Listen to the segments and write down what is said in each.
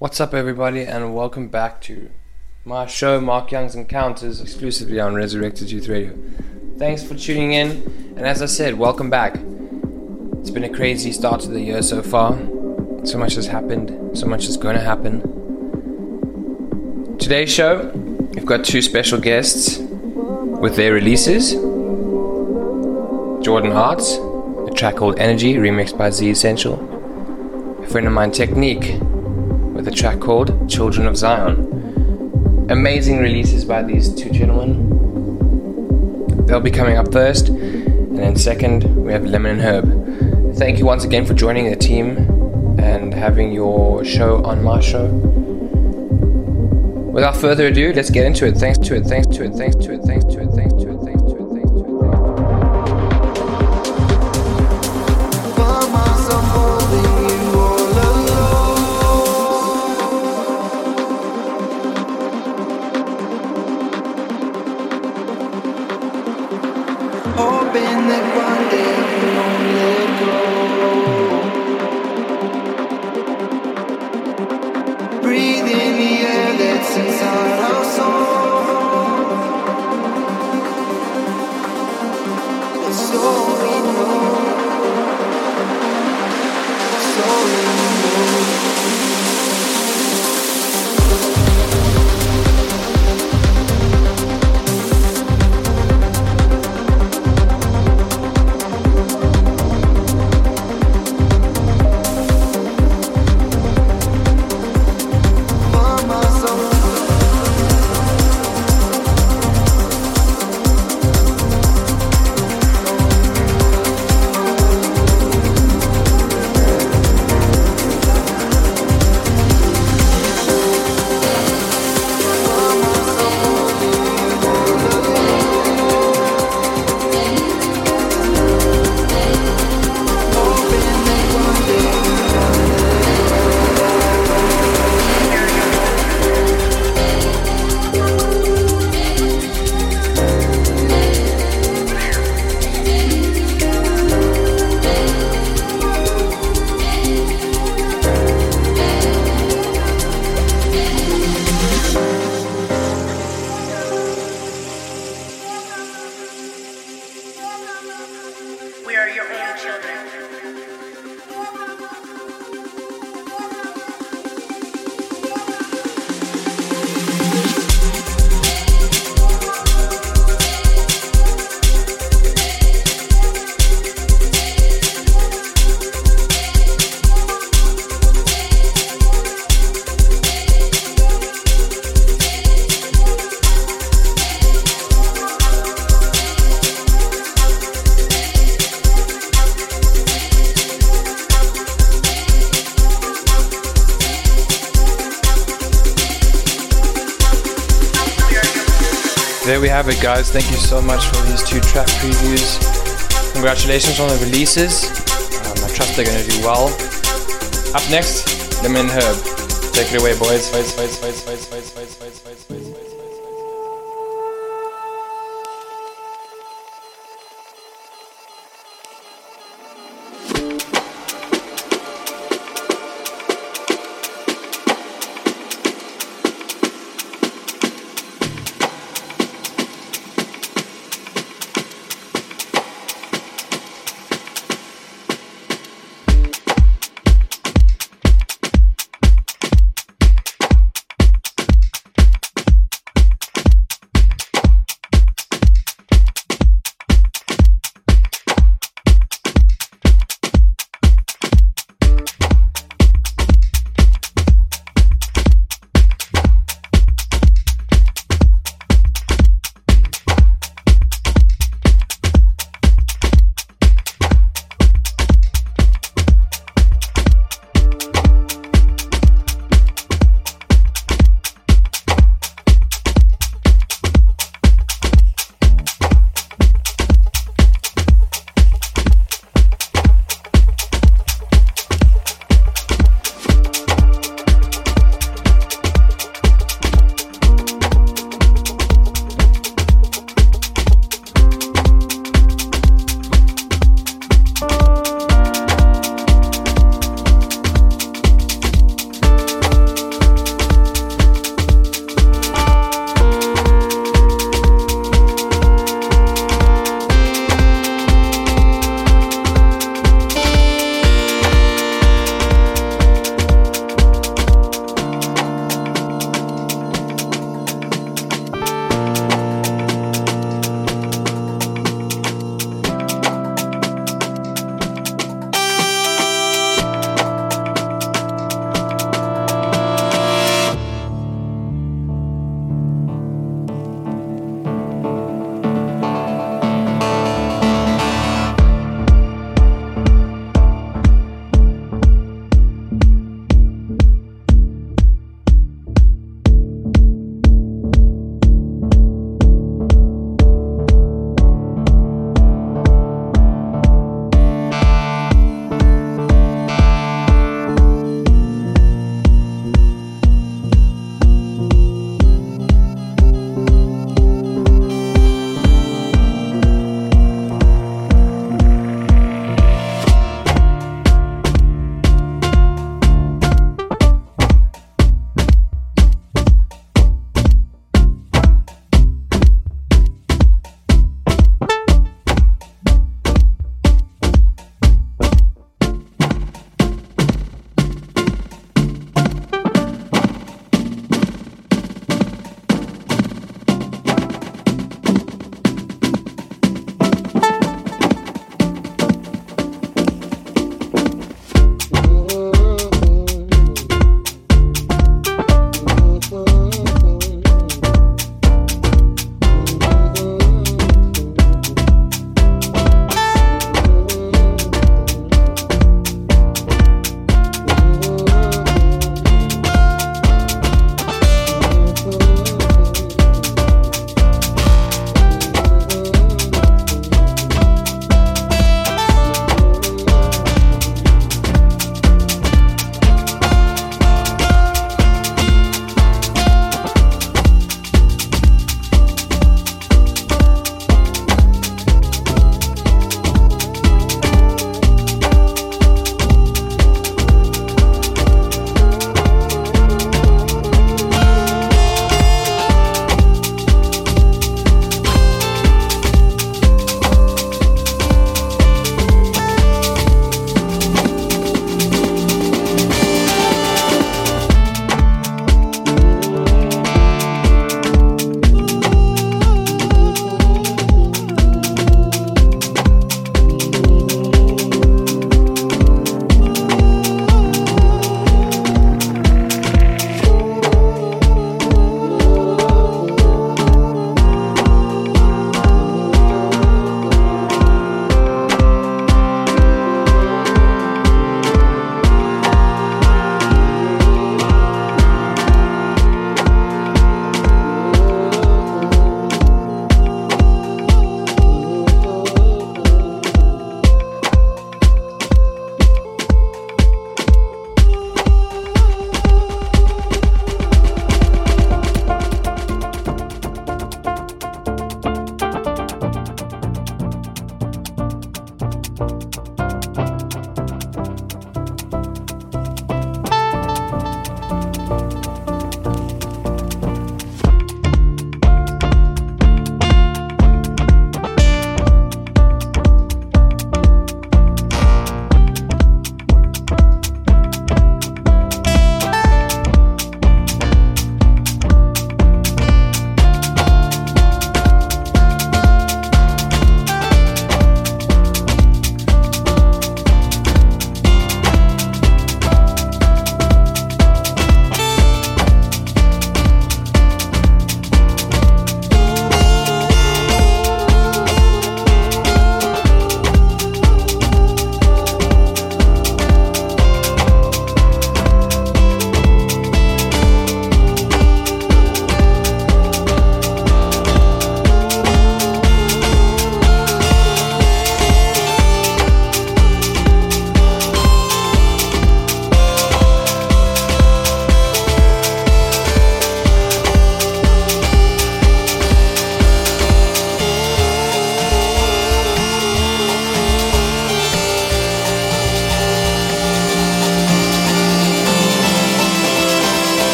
What's up, everybody, and welcome back to my show, Mark Young's Encounters, exclusively on Resurrected Youth Radio. Thanks for tuning in, and as I said, welcome back. It's been a crazy start to the year so far. So much has happened, so much is going to happen. Today's show, we've got two special guests with their releases Jordan Arts, a track called Energy, remixed by Z Essential. A friend of mine, Technique, with a track called Children of Zion. Amazing releases by these two gentlemen. They'll be coming up first, and then second, we have Lemon and Herb. Thank you once again for joining the team and having your show on my show. Without further ado, let's get into it. Thanks to it, thanks to it, thanks to it, thanks to it, thanks guys. Thank you so much for these two track previews. Congratulations on the releases. Um, I trust they're going to do well. Up next, Lemon Herb. Take it away, boys, boys, boys, boys,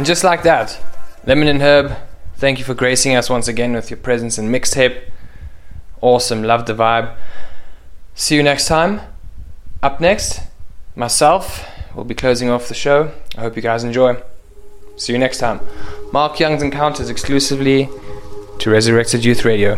And just like that, Lemon and Herb, thank you for gracing us once again with your presence and mixtape. Awesome, love the vibe. See you next time. Up next, myself will be closing off the show. I hope you guys enjoy. See you next time. Mark Young's Encounters exclusively to Resurrected Youth Radio.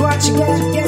What you got.